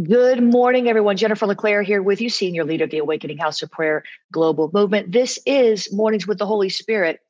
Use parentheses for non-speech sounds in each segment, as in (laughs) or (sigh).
Good morning, everyone. Jennifer LeClaire here with you, Senior Leader of the Awakening House of Prayer Global Movement. This is Mornings with the Holy Spirit,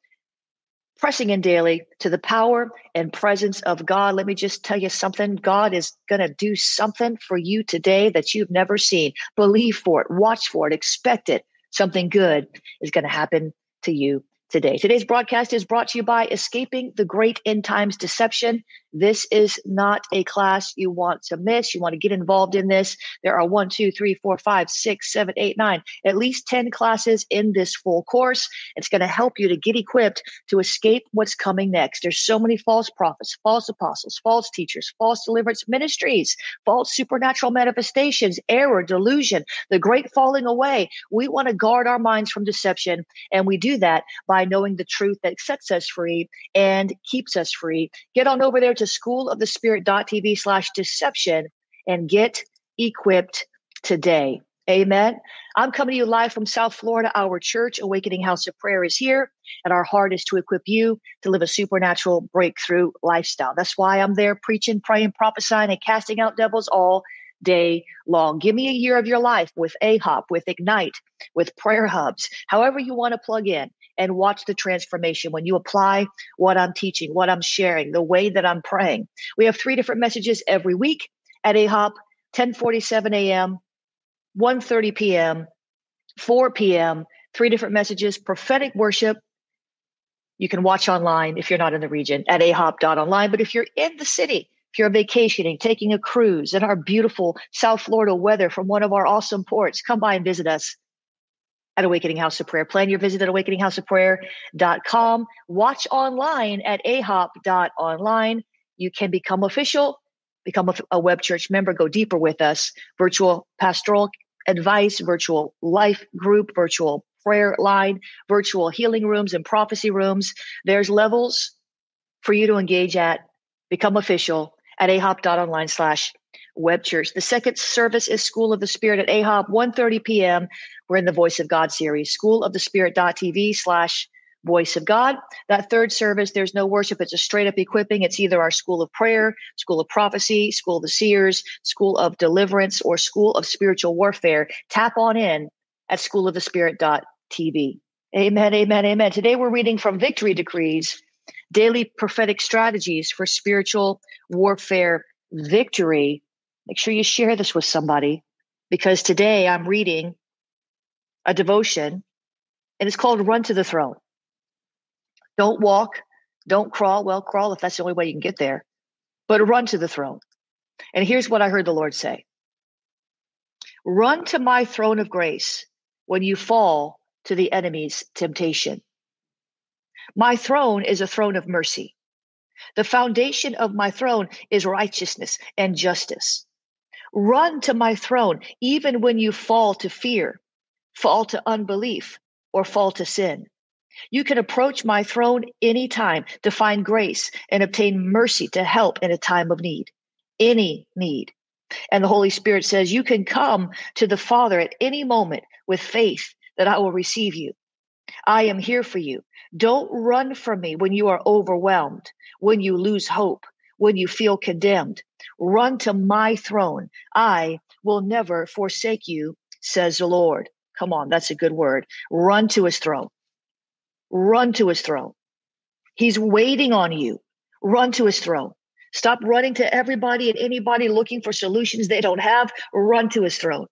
pressing in daily to the power and presence of God. Let me just tell you something God is going to do something for you today that you've never seen. Believe for it, watch for it, expect it. Something good is going to happen to you today. Today's broadcast is brought to you by Escaping the Great End Times Deception. This is not a class you want to miss. You want to get involved in this. There are one, two, three, four, five, six, seven, eight, nine, at least 10 classes in this full course. It's going to help you to get equipped to escape what's coming next. There's so many false prophets, false apostles, false teachers, false deliverance ministries, false supernatural manifestations, error, delusion, the great falling away. We want to guard our minds from deception. And we do that by knowing the truth that sets us free and keeps us free. Get on over there to schoolofthespirit.tv slash deception and get equipped today. Amen. I'm coming to you live from South Florida. Our church, Awakening House of Prayer, is here, and our heart is to equip you to live a supernatural breakthrough lifestyle. That's why I'm there preaching, praying, prophesying, and casting out devils all day long. Give me a year of your life with AHOP, with Ignite, with prayer hubs, however you want to plug in and watch the transformation when you apply what I'm teaching, what I'm sharing, the way that I'm praying. We have three different messages every week at AHOP 1047 a.m., 1.30 p.m., 4 p.m., three different messages, prophetic worship. You can watch online if you're not in the region at ahop.online. But if you're in the city, if you're vacationing, taking a cruise in our beautiful South Florida weather from one of our awesome ports, come by and visit us at Awakening House of Prayer. Plan your visit at awakeninghouseofprayer.com. Watch online at ahop.online. You can become official, become a, a web church member, go deeper with us, virtual pastoral advice, virtual life group, virtual prayer line, virtual healing rooms and prophecy rooms. There's levels for you to engage at, become official at ahop.online slash web church. The second service is School of the Spirit at AHOP, 1.30 p.m. We're in the Voice of God series, School of the Spirit.tv slash Voice of God. That third service, there's no worship. It's a straight up equipping. It's either our School of Prayer, School of Prophecy, School of the Seers, School of Deliverance, or School of Spiritual Warfare. Tap on in at School of the Spirit.tv. Amen, amen, amen. Today we're reading from Victory Decrees, Daily Prophetic Strategies for Spiritual Warfare Victory. Make sure you share this with somebody because today I'm reading a devotion and it's called Run to the Throne. Don't walk, don't crawl. Well, crawl if that's the only way you can get there, but run to the throne. And here's what I heard the Lord say Run to my throne of grace when you fall to the enemy's temptation. My throne is a throne of mercy. The foundation of my throne is righteousness and justice. Run to my throne even when you fall to fear, fall to unbelief, or fall to sin. You can approach my throne anytime to find grace and obtain mercy to help in a time of need, any need. And the Holy Spirit says you can come to the Father at any moment with faith that I will receive you. I am here for you. Don't run from me when you are overwhelmed, when you lose hope, when you feel condemned. Run to my throne. I will never forsake you, says the Lord. Come on, that's a good word. Run to his throne. Run to his throne. He's waiting on you. Run to his throne. Stop running to everybody and anybody looking for solutions they don't have. Run to his throne.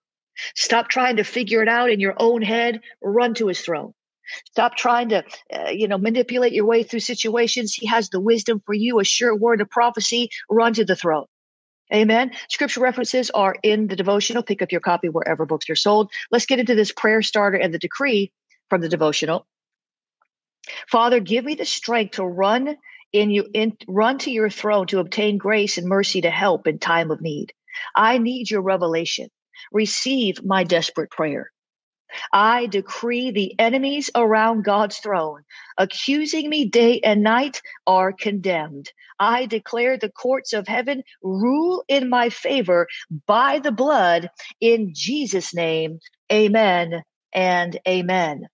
Stop trying to figure it out in your own head. Run to his throne. Stop trying to, uh, you know, manipulate your way through situations. He has the wisdom for you, a sure word of prophecy. Run to the throne. Amen. Scripture references are in the devotional. Pick up your copy wherever books are sold. Let's get into this prayer starter and the decree from the devotional. Father, give me the strength to run in you in, run to your throne to obtain grace and mercy to help in time of need. I need your revelation. Receive my desperate prayer. I decree the enemies around God's throne, accusing me day and night, are condemned. I declare the courts of heaven rule in my favor by the blood in Jesus' name. Amen and amen.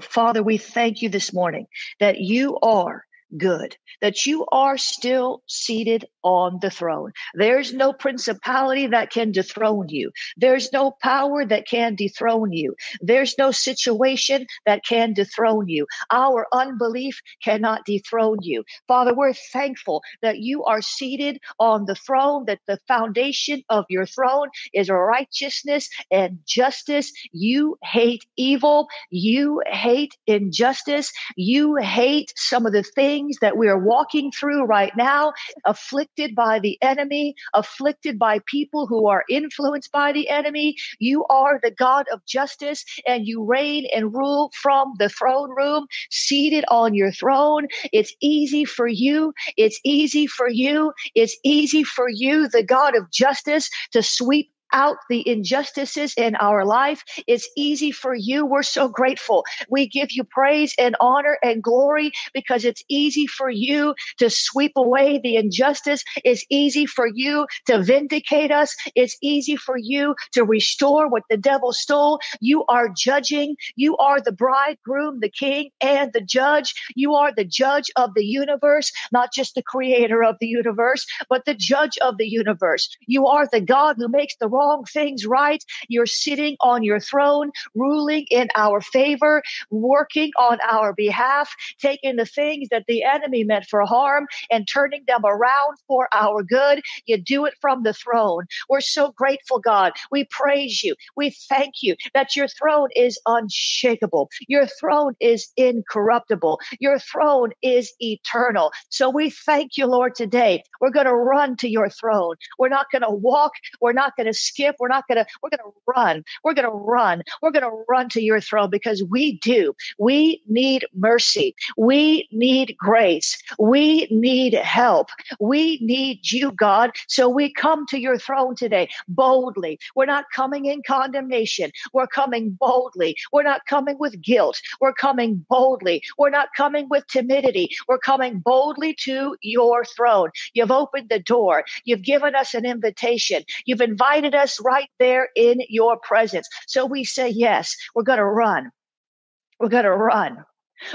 Father, we thank you this morning that you are good, that you are still seated on the throne. There's no principality that can dethrone you. There's no power that can dethrone you. There's no situation that can dethrone you. Our unbelief cannot dethrone you. Father, we're thankful that you are seated on the throne, that the foundation of your throne is righteousness and justice. You hate evil. You hate injustice. You hate some of the things that we are walking through right now, afflicted by the enemy, afflicted by people who are influenced by the enemy. You are the God of justice and you reign and rule from the throne room, seated on your throne. It's easy for you. It's easy for you. It's easy for you, the God of justice, to sweep out the injustices in our life. It's easy for you. We're so grateful. We give you praise and honor and glory because it's easy for you to sweep away the injustice. It's easy for you to vindicate us. It's easy for you to restore what the devil stole. You are judging. You are the bridegroom, the king, and the judge. You are the judge of the universe, not just the creator of the universe, but the judge of the universe. You are the God who makes the wrong things right. You're sitting on your throne, ruling in our favor, working on our behalf, taking the things that the enemy meant for harm and turning them around for our good. You do it from the throne. We're so grateful, God. We praise you. We thank you that your throne is unshakable. Your throne is incorruptible. Your throne is eternal. So we thank you, Lord, today. We're going to run to your throne. We're not going to walk. We're not going to skip. We're not going to, we're going to run. We're going to run. We're going to run to your throne because we do. We need mercy. We need grace. We need help. We need you, God. So we come to your throne today boldly. We're not coming in condemnation. We're coming boldly. We're not coming with guilt. We're coming boldly. We're not coming with timidity. We're coming boldly to your throne. You've opened the door. You've given us an invitation. You've invited us right there in your presence. So we say, yes, we're going to run. We're going to run.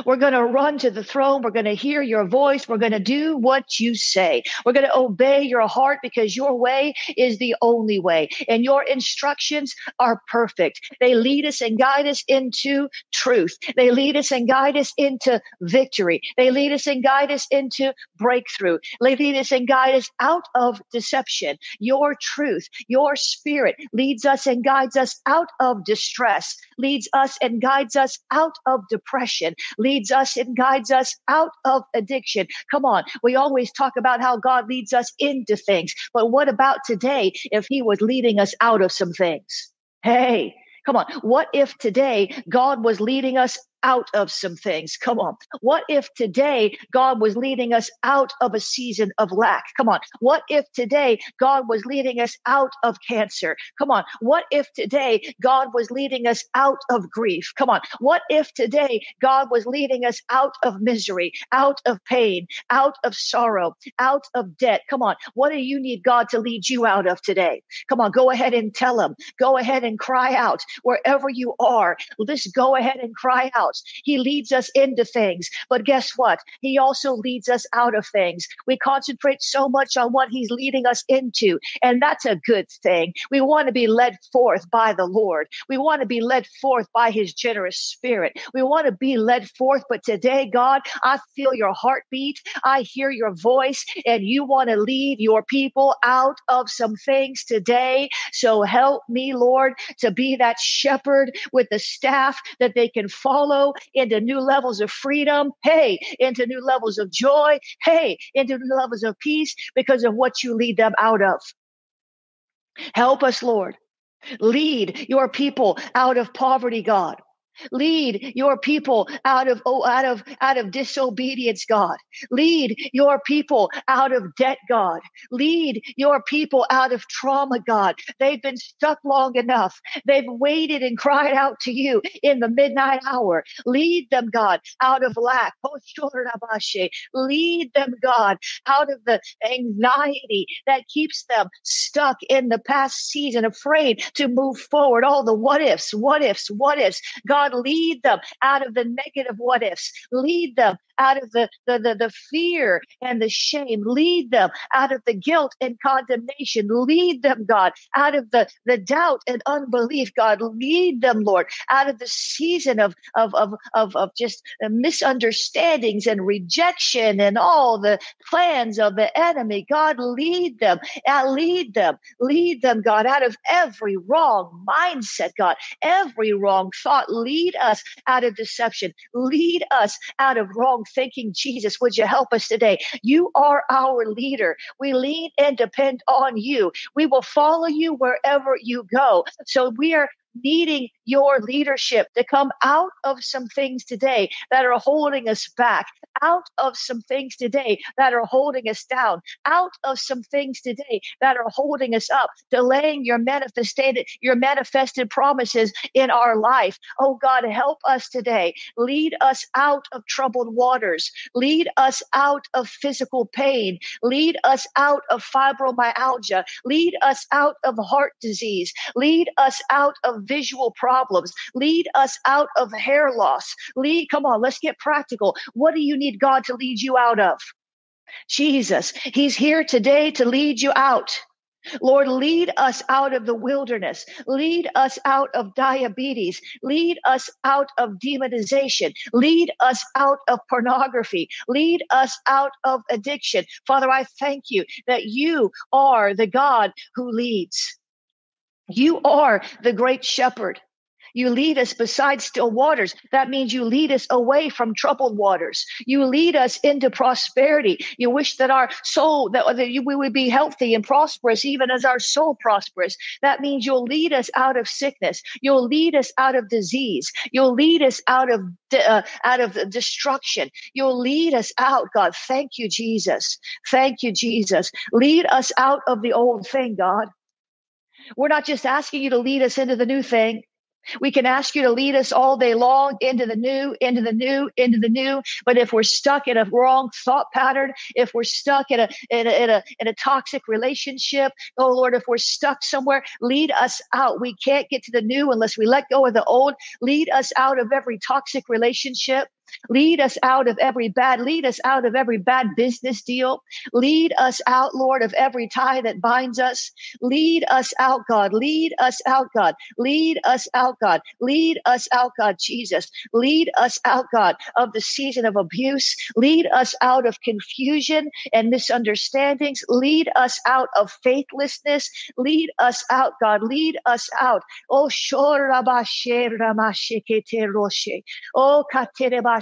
We're going to run to the throne. We're going to hear your voice. We're going to do what you say. We're going to obey your heart because your way is the only way. And your instructions are perfect. They lead us and guide us into truth. They lead us and guide us into victory. They lead us and guide us into breakthrough. They lead us and guide us out of deception. Your truth, your spirit leads us and guides us out of distress, leads us and guides us out of depression leads us and guides us out of addiction. Come on. We always talk about how God leads us into things. But what about today if he was leading us out of some things? Hey, Come on. What if today God was leading us out of some things. Come on. What if today God was leading us out of a season of lack? Come on. What if today God was leading us out of cancer? Come on. What if today God was leading us out of grief? Come on. What if today God was leading us out of misery, out of pain, out of sorrow, out of debt? Come on. What do you need God to lead you out of today? Come on. Go ahead and tell him. Go ahead and cry out wherever you are. Just go ahead and cry out. He leads us into things. But guess what? He also leads us out of things. We concentrate so much on what he's leading us into. And that's a good thing. We want to be led forth by the Lord. We want to be led forth by his generous spirit. We want to be led forth. But today, God, I feel your heartbeat. I hear your voice and you want to lead your people out of some things today. So help me, Lord, to be that shepherd with the staff that they can follow into new levels of freedom. Hey, into new levels of joy. Hey, into new levels of peace because of what you lead them out of. Help us, Lord. Lead your people out of poverty, God. Lead your people out of oh, out of out of disobedience, God. Lead your people out of debt, God. Lead your people out of trauma, God. They've been stuck long enough. They've waited and cried out to you in the midnight hour. Lead them, God, out of lack. Oh, Lead them, God, out of the anxiety that keeps them stuck in the past season, afraid to move forward. All the what ifs, what ifs, what ifs. God, lead them out of the negative what ifs. Lead them out of the, the, the, the fear and the shame. Lead them out of the guilt and condemnation. Lead them, God, out of the, the doubt and unbelief. God, lead them, Lord, out of the season of, of, of, of, of just misunderstandings and rejection and all the plans of the enemy. God, lead them, uh, lead them, lead them, God, out of every wrong mindset, God, every wrong thought. Lead us out of deception. Lead us out of wrong thinking, Jesus, would you help us today? You are our leader. We lean and depend on you. We will follow you wherever you go. So we are needing your leadership to come out of some things today that are holding us back, out of some things today that are holding us down, out of some things today that are holding us up, delaying your manifested your manifested promises in our life. Oh God, help us today. Lead us out of troubled waters. Lead us out of physical pain. Lead us out of fibromyalgia. Lead us out of heart disease. Lead us out of visual problems. Lead us out of hair loss. Lead, come on, let's get practical. What do you need God to lead you out of? Jesus, He's here today to lead you out. Lord, lead us out of the wilderness. Lead us out of diabetes. Lead us out of demonization. Lead us out of pornography. Lead us out of addiction. Father, I thank you that you are the God who leads. You are the great shepherd. You lead us beside still waters. That means you lead us away from troubled waters. You lead us into prosperity. You wish that our soul, that, that we would be healthy and prosperous, even as our soul prospers. That means you'll lead us out of sickness. You'll lead us out of disease. You'll lead us out of, uh, out of destruction. You'll lead us out, God. Thank you, Jesus. Thank you, Jesus. Lead us out of the old thing, God. We're not just asking you to lead us into the new thing. We can ask you to lead us all day long into the new, into the new, into the new. But if we're stuck in a wrong thought pattern, if we're stuck in a in a in a, in a toxic relationship, oh Lord, if we're stuck somewhere, lead us out. We can't get to the new unless we let go of the old. Lead us out of every toxic relationship. Lead us out of every bad, lead us out of every bad business deal. Lead us out, Lord, of every tie that binds us. Lead us out, God. Lead us out, God. Lead us out, God. Lead us out, God, Jesus. Lead us out, God, of the season of abuse. Lead us out of confusion and misunderstandings. Lead us out of faithlessness. Lead us out, God. Lead us out. Oh, shorabashe ramashekete roshe. Oh, katereba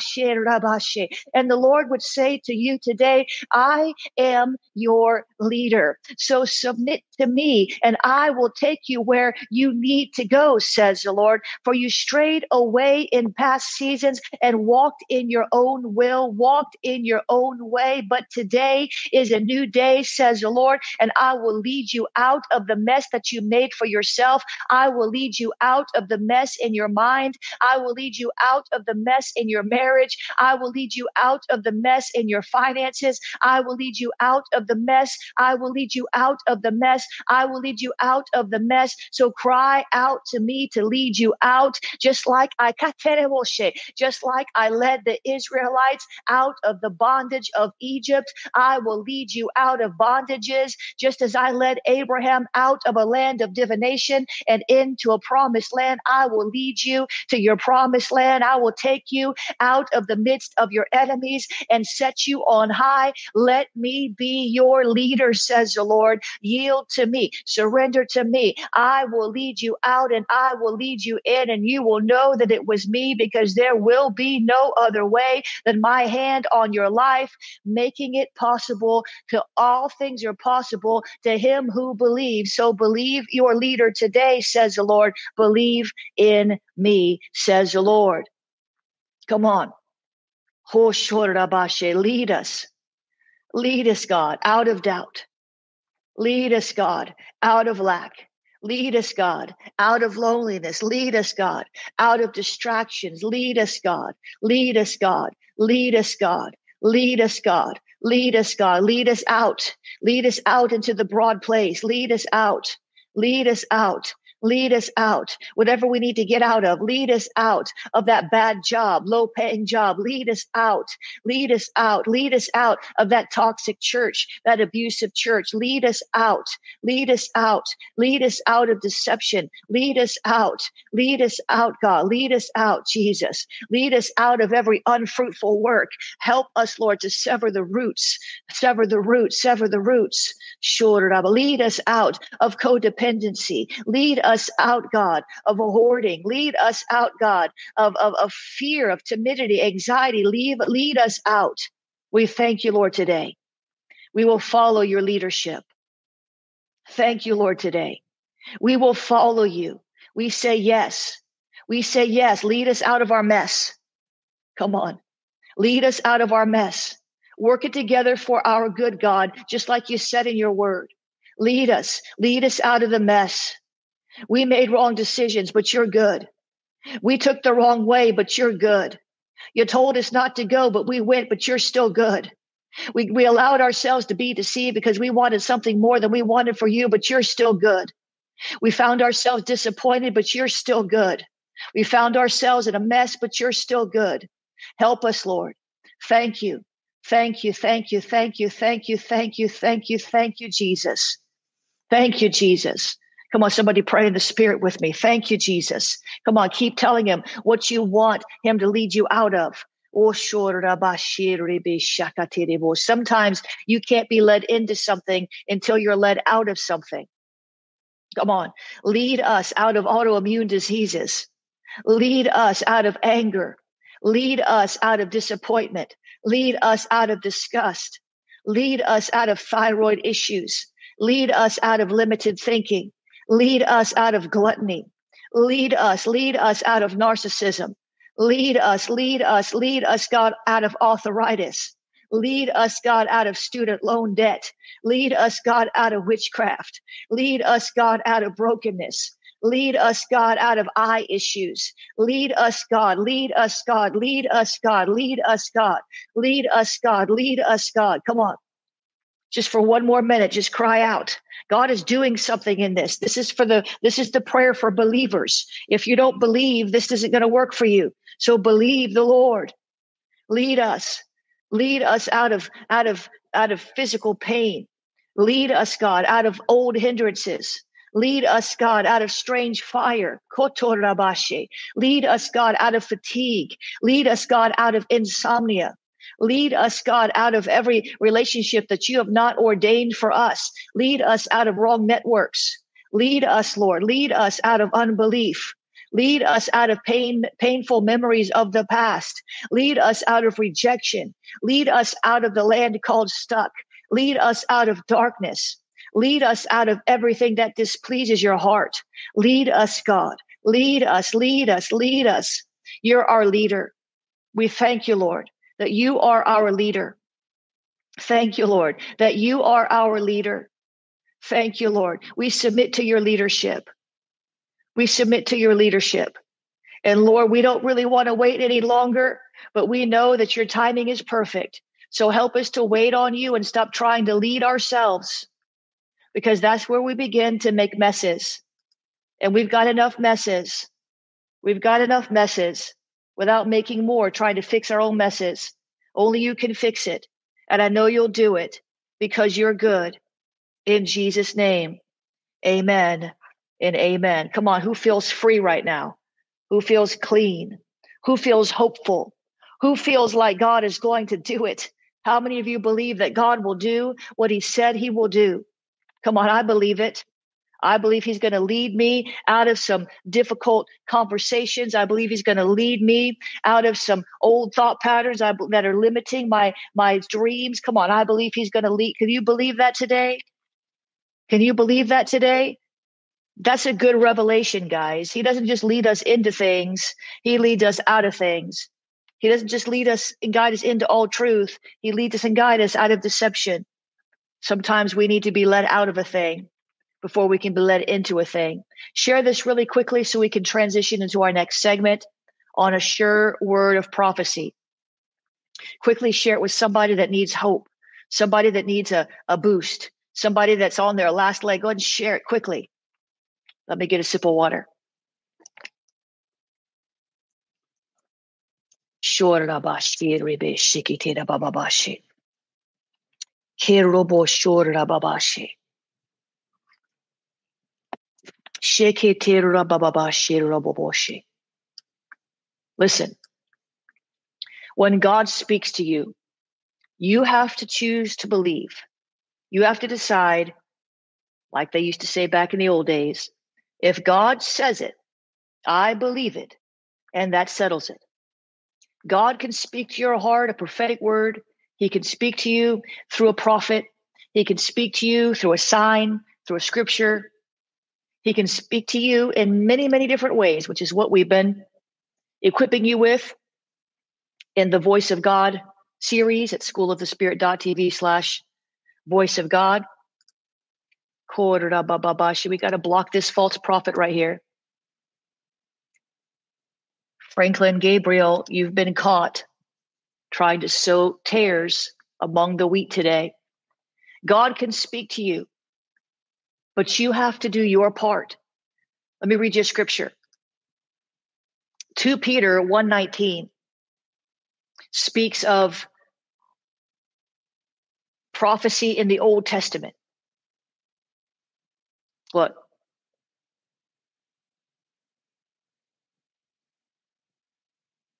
and the Lord would say to you today, I am your leader. So submit to me and I will take you where you need to go, says the Lord. For you strayed away in past seasons and walked in your own will, walked in your own way. But today is a new day, says the Lord, and I will lead you out of the mess that you made for yourself. I will lead you out of the mess in your mind. I will lead you out of the mess in your marriage. I will lead you out of the mess in your finances. I will lead you out of the mess. I will lead you out of the mess. I will lead you out of the mess. So cry out to me to lead you out, just like I (laughs) just like I led the Israelites out of the bondage of Egypt. I will lead you out of bondages, just as I led Abraham out of a land of divination and into a promised land. I will lead you to your promised land. I will take you out out of the midst of your enemies and set you on high. Let me be your leader, says the Lord. Yield to me, surrender to me. I will lead you out and I will lead you in, and you will know that it was me because there will be no other way than my hand on your life, making it possible to all things are possible to him who believes. So believe your leader today, says the Lord. Believe in me, says the Lord. Come on. Oh, eh, lead us. Lead us, God, out of doubt. Lead us, God, out of lack. Lead us, God, out of loneliness. Lead us, God, out of distractions. Lead us, God. Lead us, God. Lead us, God. Lead us, God. Lead us, God. Lead us out. Lead us out into the broad place. Lead us out. Lead us out. Lead us out. Whatever we need to get out of, lead us out of that bad job, low paying job. Lead us out. Lead us out. Lead us out of that toxic church, that abusive church. Lead us out. Lead us out. Lead us out of deception. Lead us out. Lead us out, God. Lead us out, Jesus. Lead us out of every unfruitful work. Help us, Lord, to sever the roots, sever the roots, sever the roots. Lead us out of codependency. Lead us out, God, of a hoarding. Lead us out, God, of, of, of fear, of timidity, anxiety. Leave, lead us out. We thank you, Lord, today. We will follow your leadership. Thank you, Lord, today. We will follow you. We say yes. We say yes. Lead us out of our mess. Come on. Lead us out of our mess. Work it together for our good, God, just like you said in your word. Lead us. Lead us out of the mess. We made wrong decisions, but you're good. We took the wrong way, but you're good. You told us not to go, but we went, but you're still good. We, we allowed ourselves to be deceived because we wanted something more than we wanted for you, but you're still good. We found ourselves disappointed, but you're still good. We found ourselves in a mess, but you're still good. Help us, Lord. Thank you. Thank you. Thank you. Thank you. Thank you. Thank you. Thank you. Thank you, Jesus. Thank you, Jesus. Come on, somebody pray in the spirit with me. Thank you, Jesus. Come on, keep telling him what you want him to lead you out of. Oh, Sometimes you can't be led into something until you're led out of something. Come on, lead us out of autoimmune diseases. Lead us out of anger. Lead us out of disappointment. Lead us out of disgust. Lead us out of thyroid issues. Lead us out of limited thinking. Lead us out of gluttony. Lead us, lead us out of narcissism. Lead us, lead us, lead us, God, out of arthritis. Lead us, God, out of student loan debt. Lead us, God, out of witchcraft. Lead us, God, out of brokenness. Lead us, God, out of eye issues. Lead us, God. Lead us, God. Lead us, God. Lead us, God. Lead us, God. Lead us, God. Come on just for one more minute just cry out god is doing something in this this is for the this is the prayer for believers if you don't believe this isn't going to work for you so believe the lord lead us lead us out of out of out of physical pain lead us god out of old hindrances Lead us, God, out of strange fire. Kotorabashi. Lead us, God, out of fatigue. Lead us, God, out of insomnia. Lead us, God, out of every relationship that you have not ordained for us. Lead us out of wrong networks. Lead us, Lord. Lead us out of unbelief. Lead us out of pain, painful memories of the past. Lead us out of rejection. Lead us out of the land called stuck. Lead us out of darkness. Lead us out of everything that displeases your heart. Lead us, God. Lead us, lead us, lead us. You're our leader. We thank you, Lord that you are our leader. Thank you, Lord, that you are our leader. Thank you, Lord. We submit to your leadership. We submit to your leadership. And Lord, we don't really want to wait any longer, but we know that your timing is perfect. So help us to wait on you and stop trying to lead ourselves because that's where we begin to make messes. And we've got enough messes. We've got enough messes without making more, trying to fix our own messes. Only you can fix it. And I know you'll do it because you're good. In Jesus' name, amen and amen. Come on, who feels free right now? Who feels clean? Who feels hopeful? Who feels like God is going to do it? How many of you believe that God will do what he said he will do? Come on, I believe it. I believe he's going to lead me out of some difficult conversations. I believe he's going to lead me out of some old thought patterns that are limiting my my dreams. Come on, I believe he's going to lead. Can you believe that today? Can you believe that today? That's a good revelation, guys. He doesn't just lead us into things, he leads us out of things. He doesn't just lead us and guide us into all truth, he leads us and guide us out of deception. Sometimes we need to be led out of a thing before we can be led into a thing. Share this really quickly so we can transition into our next segment on a sure word of prophecy. Quickly share it with somebody that needs hope, somebody that needs a, a boost, somebody that's on their last leg. Go ahead and share it quickly. Let me get a sip of water. Listen, when God speaks to you, you have to choose to believe. You have to decide, like they used to say back in the old days, if God says it, I believe it, and that settles it. God can speak to your heart a prophetic word. He can speak to you through a prophet. He can speak to you through a sign, through a scripture. He can speak to you in many, many different ways, which is what we've been equipping you with in the Voice of God series at schoolofthespirit.tv slash voice of God. We got to block this false prophet right here. Franklin Gabriel, you've been caught trying to sow tares among the wheat today. God can speak to you, but you have to do your part. Let me read you a scripture. 2 Peter 119 speaks of prophecy in the Old Testament. What?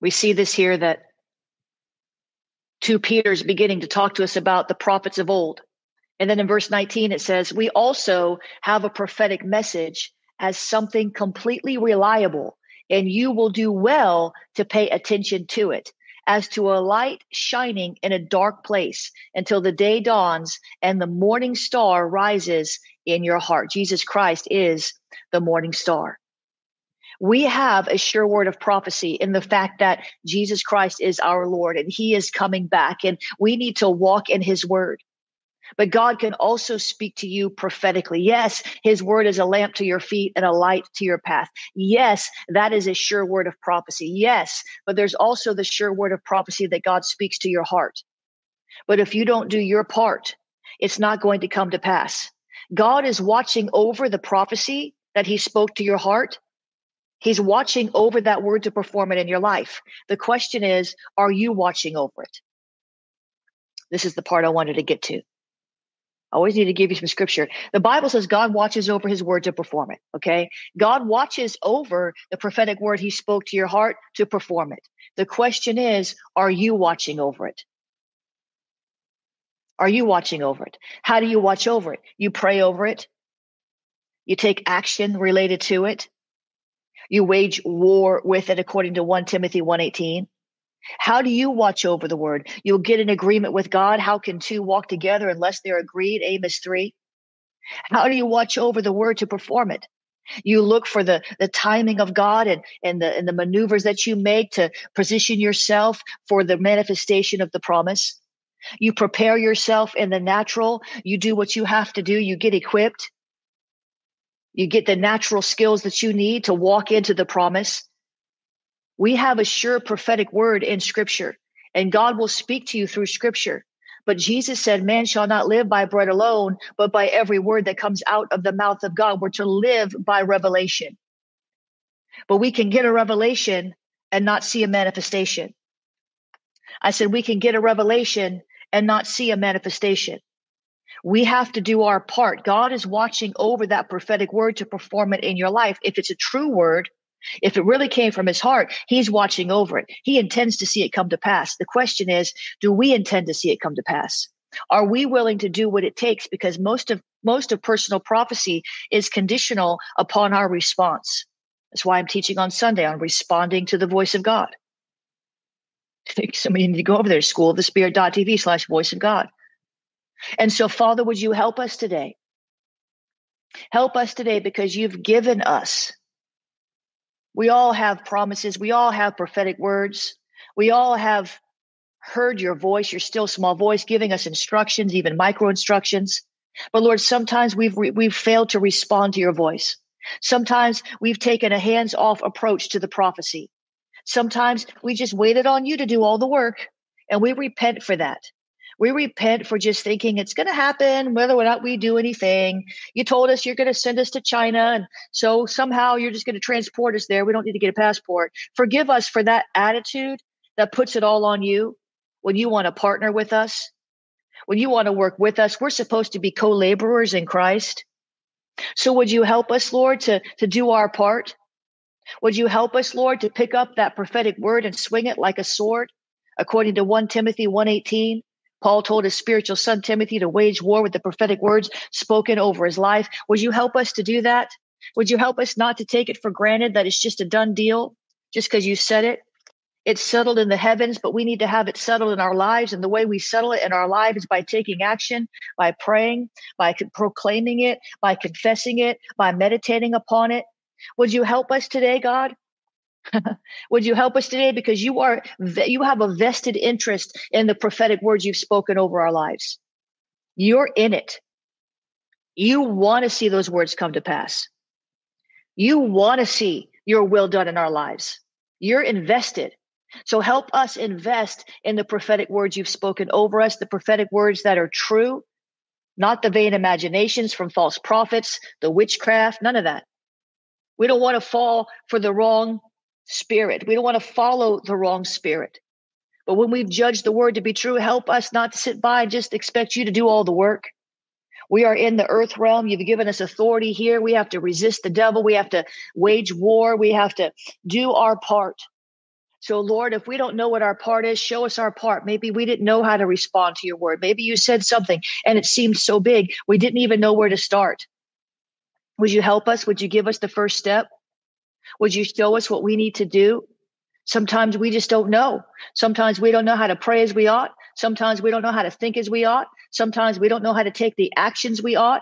We see this here that 2 Peter's beginning to talk to us about the prophets of old. And then in verse 19, it says, We also have a prophetic message as something completely reliable, and you will do well to pay attention to it, as to a light shining in a dark place until the day dawns and the morning star rises in your heart. Jesus Christ is the morning star we have a sure word of prophecy in the fact that Jesus Christ is our Lord and he is coming back and we need to walk in his word. But God can also speak to you prophetically. Yes, his word is a lamp to your feet and a light to your path. Yes, that is a sure word of prophecy. Yes, but there's also the sure word of prophecy that God speaks to your heart. But if you don't do your part, it's not going to come to pass. God is watching over the prophecy that he spoke to your heart He's watching over that word to perform it in your life. The question is, are you watching over it? This is the part I wanted to get to. I always need to give you some scripture. The Bible says God watches over his word to perform it. Okay. God watches over the prophetic word he spoke to your heart to perform it. The question is, are you watching over it? Are you watching over it? How do you watch over it? You pray over it. You take action related to it. You wage war with it according to 1 Timothy 118. How do you watch over the word? You'll get an agreement with God. How can two walk together unless they're agreed? Amos 3. How do you watch over the word to perform it? You look for the, the timing of God and, and the and the maneuvers that you make to position yourself for the manifestation of the promise. You prepare yourself in the natural. You do what you have to do. You get equipped. You get the natural skills that you need to walk into the promise. We have a sure prophetic word in scripture, and God will speak to you through scripture. But Jesus said, Man shall not live by bread alone, but by every word that comes out of the mouth of God. We're to live by revelation. But we can get a revelation and not see a manifestation. I said, We can get a revelation and not see a manifestation. We have to do our part. God is watching over that prophetic word to perform it in your life. If it's a true word, If it really came from his heart, he's watching over it. He intends to see it come to pass. The question is, do we intend to see it come to pass? Are we willing to do what it takes? Because most of most of personal prophecy is conditional upon our response. That's why I'm teaching on Sunday on responding to the voice of God. I think somebody need to go over there, school of the spirit.tv slash voice of God. And so, Father, would you help us today? Help us today because you've given us. We all have promises. We all have prophetic words. We all have heard your voice, your still small voice, giving us instructions, even micro instructions. But Lord, sometimes we've re- we've failed to respond to your voice. Sometimes we've taken a hands-off approach to the prophecy. Sometimes we just waited on you to do all the work, and we repent for that. We repent for just thinking it's going to happen, whether or not we do anything. You told us you're going to send us to China, and so somehow you're just going to transport us there. We don't need to get a passport. Forgive us for that attitude that puts it all on you when you want to partner with us, when you want to work with us. We're supposed to be co laborers in Christ. So would you help us, Lord, to, to do our part? Would you help us, Lord, to pick up that prophetic word and swing it like a sword? According to 1 Timothy 118, Paul told his spiritual son Timothy to wage war with the prophetic words spoken over his life. Would you help us to do that? Would you help us not to take it for granted that it's just a done deal just because you said it? It's settled in the heavens, but we need to have it settled in our lives. And the way we settle it in our lives is by taking action, by praying, by proclaiming it, by confessing it, by meditating upon it. Would you help us today, God? (laughs) Would you help us today? Because you are, you have a vested interest in the prophetic words you've spoken over our lives. You're in it. You want to see those words come to pass. You want to see your will done in our lives. You're invested. So help us invest in the prophetic words you've spoken over us, the prophetic words that are true, not the vain imaginations from false prophets, the witchcraft, none of that. We don't want to fall for the wrong spirit. We don't want to follow the wrong spirit. But when we've judged the word to be true, help us not to sit by and just expect you to do all the work. We are in the earth realm. You've given us authority here. We have to resist the devil. We have to wage war. We have to do our part. So, Lord, if we don't know what our part is, show us our part. Maybe we didn't know how to respond to your word. Maybe you said something and it seemed so big, we didn't even know where to start. Would you help us? Would you give us the first step? Would you show us what we need to do? Sometimes we just don't know. Sometimes we don't know how to pray as we ought. Sometimes we don't know how to think as we ought. Sometimes we don't know how to take the actions we ought.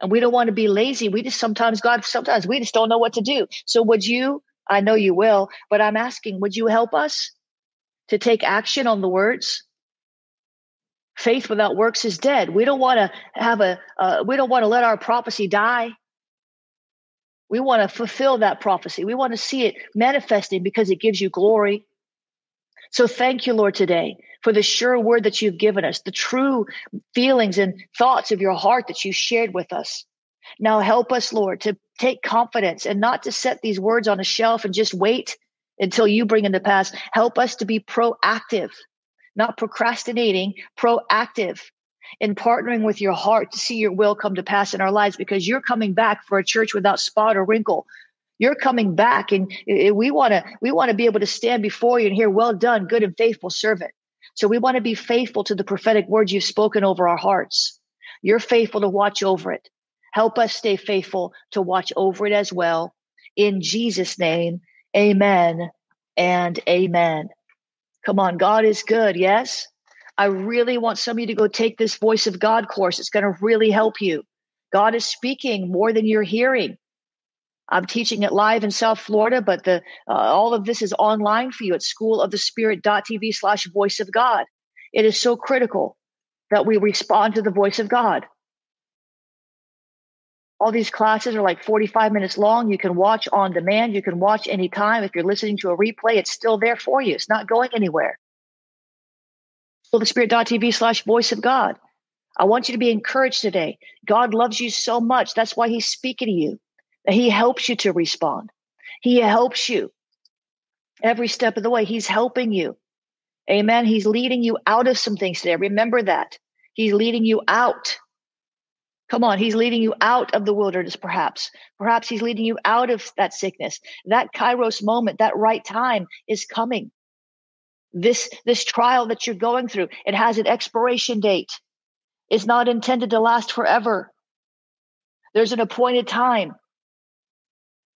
And we don't want to be lazy. We just sometimes, God, sometimes we just don't know what to do. So would you I know you will, but I'm asking, would you help us to take action on the words? Faith without works is dead. We don't want to have a, uh, we don't want to let our prophecy die. We want to fulfill that prophecy. We want to see it manifesting because it gives you glory. So thank you, Lord, today for the sure word that you've given us, the true feelings and thoughts of your heart that you shared with us. Now help us, Lord, to take confidence and not to set these words on a shelf and just wait until you bring in the past. Help us to be proactive, not procrastinating, proactive in partnering with your heart to see your will come to pass in our lives because you're coming back for a church without spot or wrinkle. You're coming back and eh, eh, we want to we want to be able to stand before you and hear well done good and faithful servant. So we want to be faithful to the prophetic words you've spoken over our hearts. You're faithful to watch over it. Help us stay faithful to watch over it as well. In Jesus' name, amen and amen. Come on, God is good. Yes. I really want some of you to go take this Voice of God course. It's going to really help you. God is speaking more than you're hearing. I'm teaching it live in South Florida, but the uh, all of this is online for you at schoolofthespirit.tv slash voice of God. It is so critical that we respond to the voice of God. All these classes are like 45 minutes long. You can watch on demand. You can watch anytime. If you're listening to a replay, it's still there for you. It's not going anywhere. Spirit.tv slash voice of God. I want you to be encouraged today. God loves you so much. That's why he's speaking to you. He helps you to respond. He helps you every step of the way. He's helping you. Amen. He's leading you out of some things today. Remember that. He's leading you out Come on, he's leading you out of the wilderness, perhaps. Perhaps he's leading you out of that sickness. That kairos moment, that right time is coming. This, this trial that you're going through, it has an expiration date. It's not intended to last forever. There's an appointed time.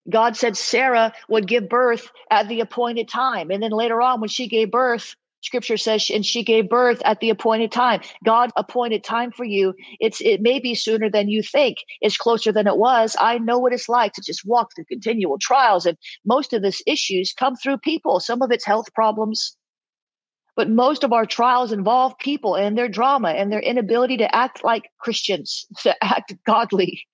God said Sarah would give birth at the appointed time. And then later on, when she gave birth, Scripture says, and she gave birth at the appointed time. God appointed time for you. It's it may be sooner than you think. It's closer than it was. I know what it's like to just walk through continual trials, and most of these issues come through people. Some of it's health problems, but most of our trials involve people and their drama and their inability to act like Christians, (laughs) to act godly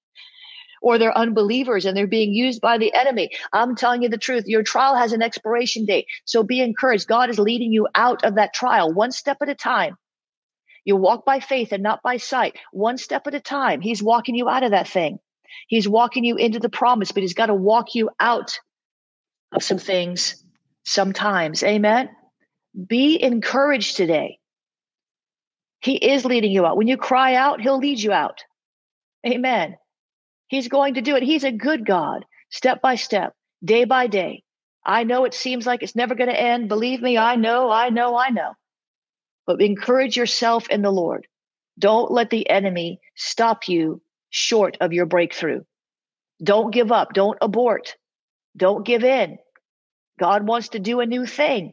or they're unbelievers and they're being used by the enemy. I'm telling you the truth. Your trial has an expiration date. So be encouraged. God is leading you out of that trial one step at a time. You walk by faith and not by sight, one step at a time. He's walking you out of that thing. He's walking you into the promise, but he's got to walk you out of some things sometimes. Amen. Be encouraged today. He is leading you out. When you cry out, he'll lead you out. Amen. He's going to do it. He's a good God, step by step, day by day. I know it seems like it's never going to end. Believe me, I know, I know, I know. But encourage yourself in the Lord. Don't let the enemy stop you short of your breakthrough. Don't give up. Don't abort. Don't give in. God wants to do a new thing.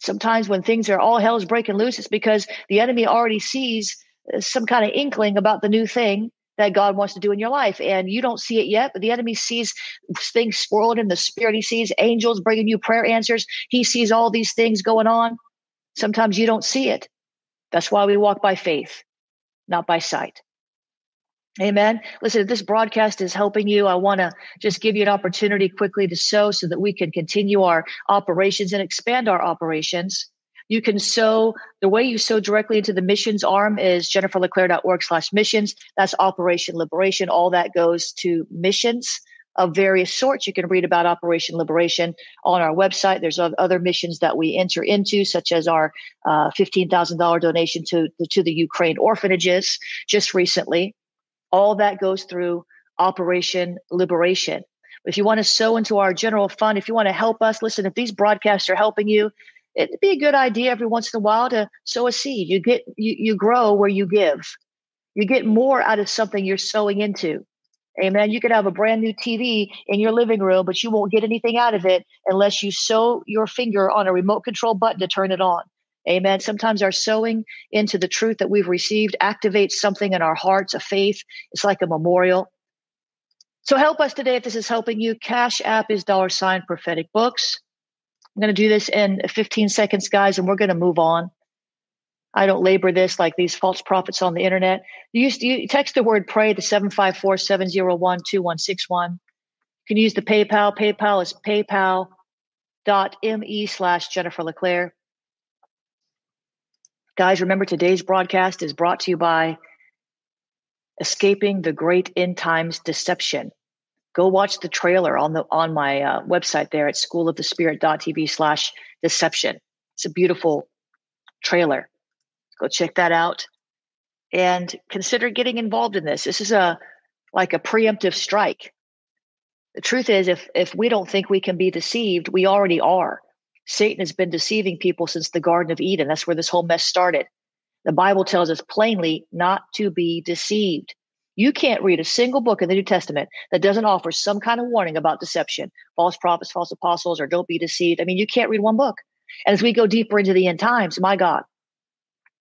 Sometimes when things are all hell's breaking loose, it's because the enemy already sees uh, some kind of inkling about the new thing that God wants to do in your life. And you don't see it yet, but the enemy sees things swirling in the spirit. He sees angels bringing you prayer answers. He sees all these things going on. Sometimes you don't see it. That's why we walk by faith, not by sight. Amen. Listen, if this broadcast is helping you, I want to just give you an opportunity quickly to sow so that we can continue our operations and expand our operations. You can sow the way you sow directly into the missions arm is jenniferleclaire.org slash missions. That's Operation Liberation. All that goes to missions of various sorts. You can read about Operation Liberation on our website. There's other missions that we enter into, such as our uh, $15,000 donation to, to the Ukraine orphanages just recently. All that goes through Operation Liberation. If you want to sow into our general fund, if you want to help us, listen, if these broadcasts are helping you, it'd be a good idea every once in a while to sow a seed. You get you, you grow where you give. You get more out of something you're sowing into. Amen. You could have a brand new TV in your living room, but you won't get anything out of it unless you sow your finger on a remote control button to turn it on. Amen. Sometimes our sowing into the truth that we've received activates something in our hearts of faith. It's like a memorial. So help us today if this is helping you. Cash app is dollar sign prophetic books. I'm going to do this in 15 seconds, guys, and we're going to move on. I don't labor this like these false prophets on the internet. You, you text the word pray to 754 701 2161. You can use the PayPal. PayPal is paypal.me slash Jennifer LeClaire. Guys, remember today's broadcast is brought to you by Escaping the Great End Times Deception. Go watch the trailer on the on my uh, website there at schoolofthespirit.tv slash deception. It's a beautiful trailer. Go check that out. And consider getting involved in this. This is a like a preemptive strike. The truth is if if we don't think we can be deceived we already are satan has been deceiving people since the garden of eden that's where this whole mess started the bible tells us plainly not to be deceived you can't read a single book in the New Testament that doesn't offer some kind of warning about deception, false prophets, false apostles, or don't be deceived. I mean, you can't read one book. And as we go deeper into the end times, my God,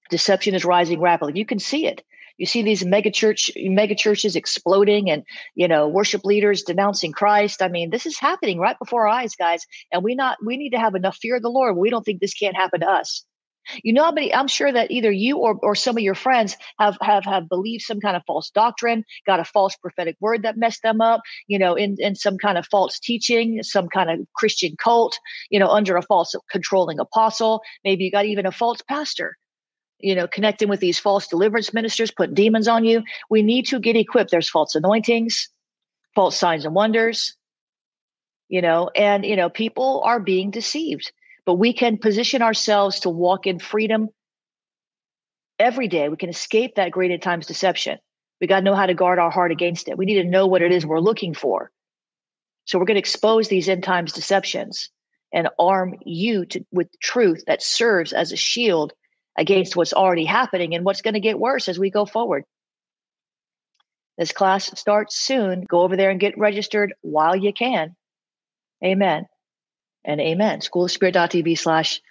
deception is rising rapidly. You can see it. You see these mega church mega churches exploding and you know worship leaders denouncing Christ. I mean, this is happening right before our eyes, guys. And we not we need to have enough fear of the Lord. We don't think this can't happen to us. You know? I'm sure that either you or, or some of your friends have have have believed some kind of false doctrine, got a false prophetic word that messed them up. You know, in in some kind of false teaching, some kind of Christian cult. You know, under a false controlling apostle. Maybe you got even a false pastor. You know, connecting with these false deliverance ministers, put demons on you. We need to get equipped. There's false anointings, false signs and wonders. You know, and you know, people are being deceived but we can position ourselves to walk in freedom every day. We can escape that great end times deception. We got to know how to guard our heart against it. We need to know what it is we're looking for. So we're going to expose these end times deceptions and arm you to, with truth that serves as a shield against what's already happening and what's going to get worse as we go forward. This class starts soon. Go over there and get registered while you can. Amen. And amen. Schoolofspirit.tv slash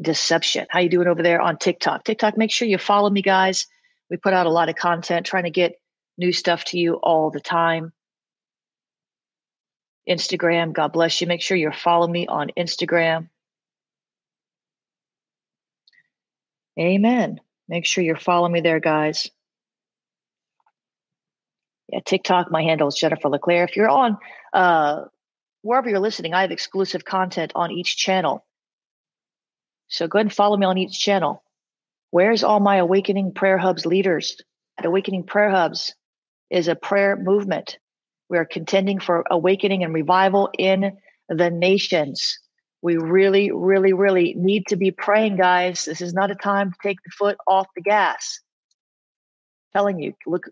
deception. How you doing over there on TikTok? TikTok, make sure you follow me, guys. We put out a lot of content trying to get new stuff to you all the time. Instagram, God bless you. Make sure you follow me on Instagram. Amen. Make sure you're following me there, guys. Yeah, TikTok, my handle is Jennifer LeClaire. If you're on uh, wherever you're listening, I have exclusive content on each channel. So go ahead and follow me on each channel. Where's all my Awakening Prayer Hubs leaders? At Awakening Prayer Hubs is a prayer movement. We are contending for awakening and revival in the nations. We really, really, really need to be praying, guys. This is not a time to take the foot off the gas. I'm telling you, look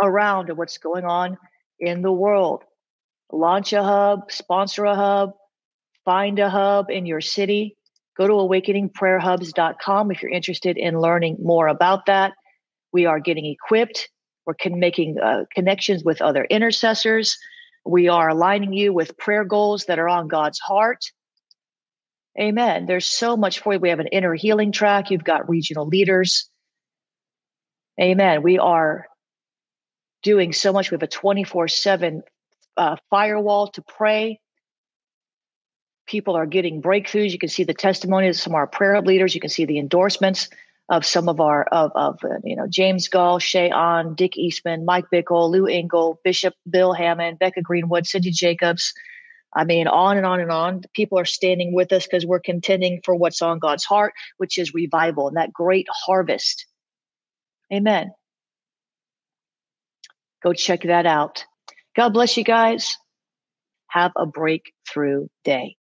around at what's going on in the world. Launch a hub, sponsor a hub, find a hub in your city. Go to awakeningprayerhubs.com if you're interested in learning more about that. We are getting equipped. We're con- making uh, connections with other intercessors. We are aligning you with prayer goals that are on God's heart. Amen. There's so much for you. We have an inner healing track. You've got regional leaders. Amen. We are doing so much. We have a 24 7 uh, firewall to pray. People are getting breakthroughs. You can see the testimonies of some of our prayer leaders. You can see the endorsements of some of our of, of uh, you know James Goll, Ché Ahn, Dick Eastman, Mike Bickle, Lou Engle, Bishop Bill Hamon, Becca Greenwood, Cindy Jacobs, I mean, on and on and on. People are standing with us because we're contending for what's on God's heart, which is revival and that great harvest. Amen. Go check that out. God bless you guys. Have a breakthrough day.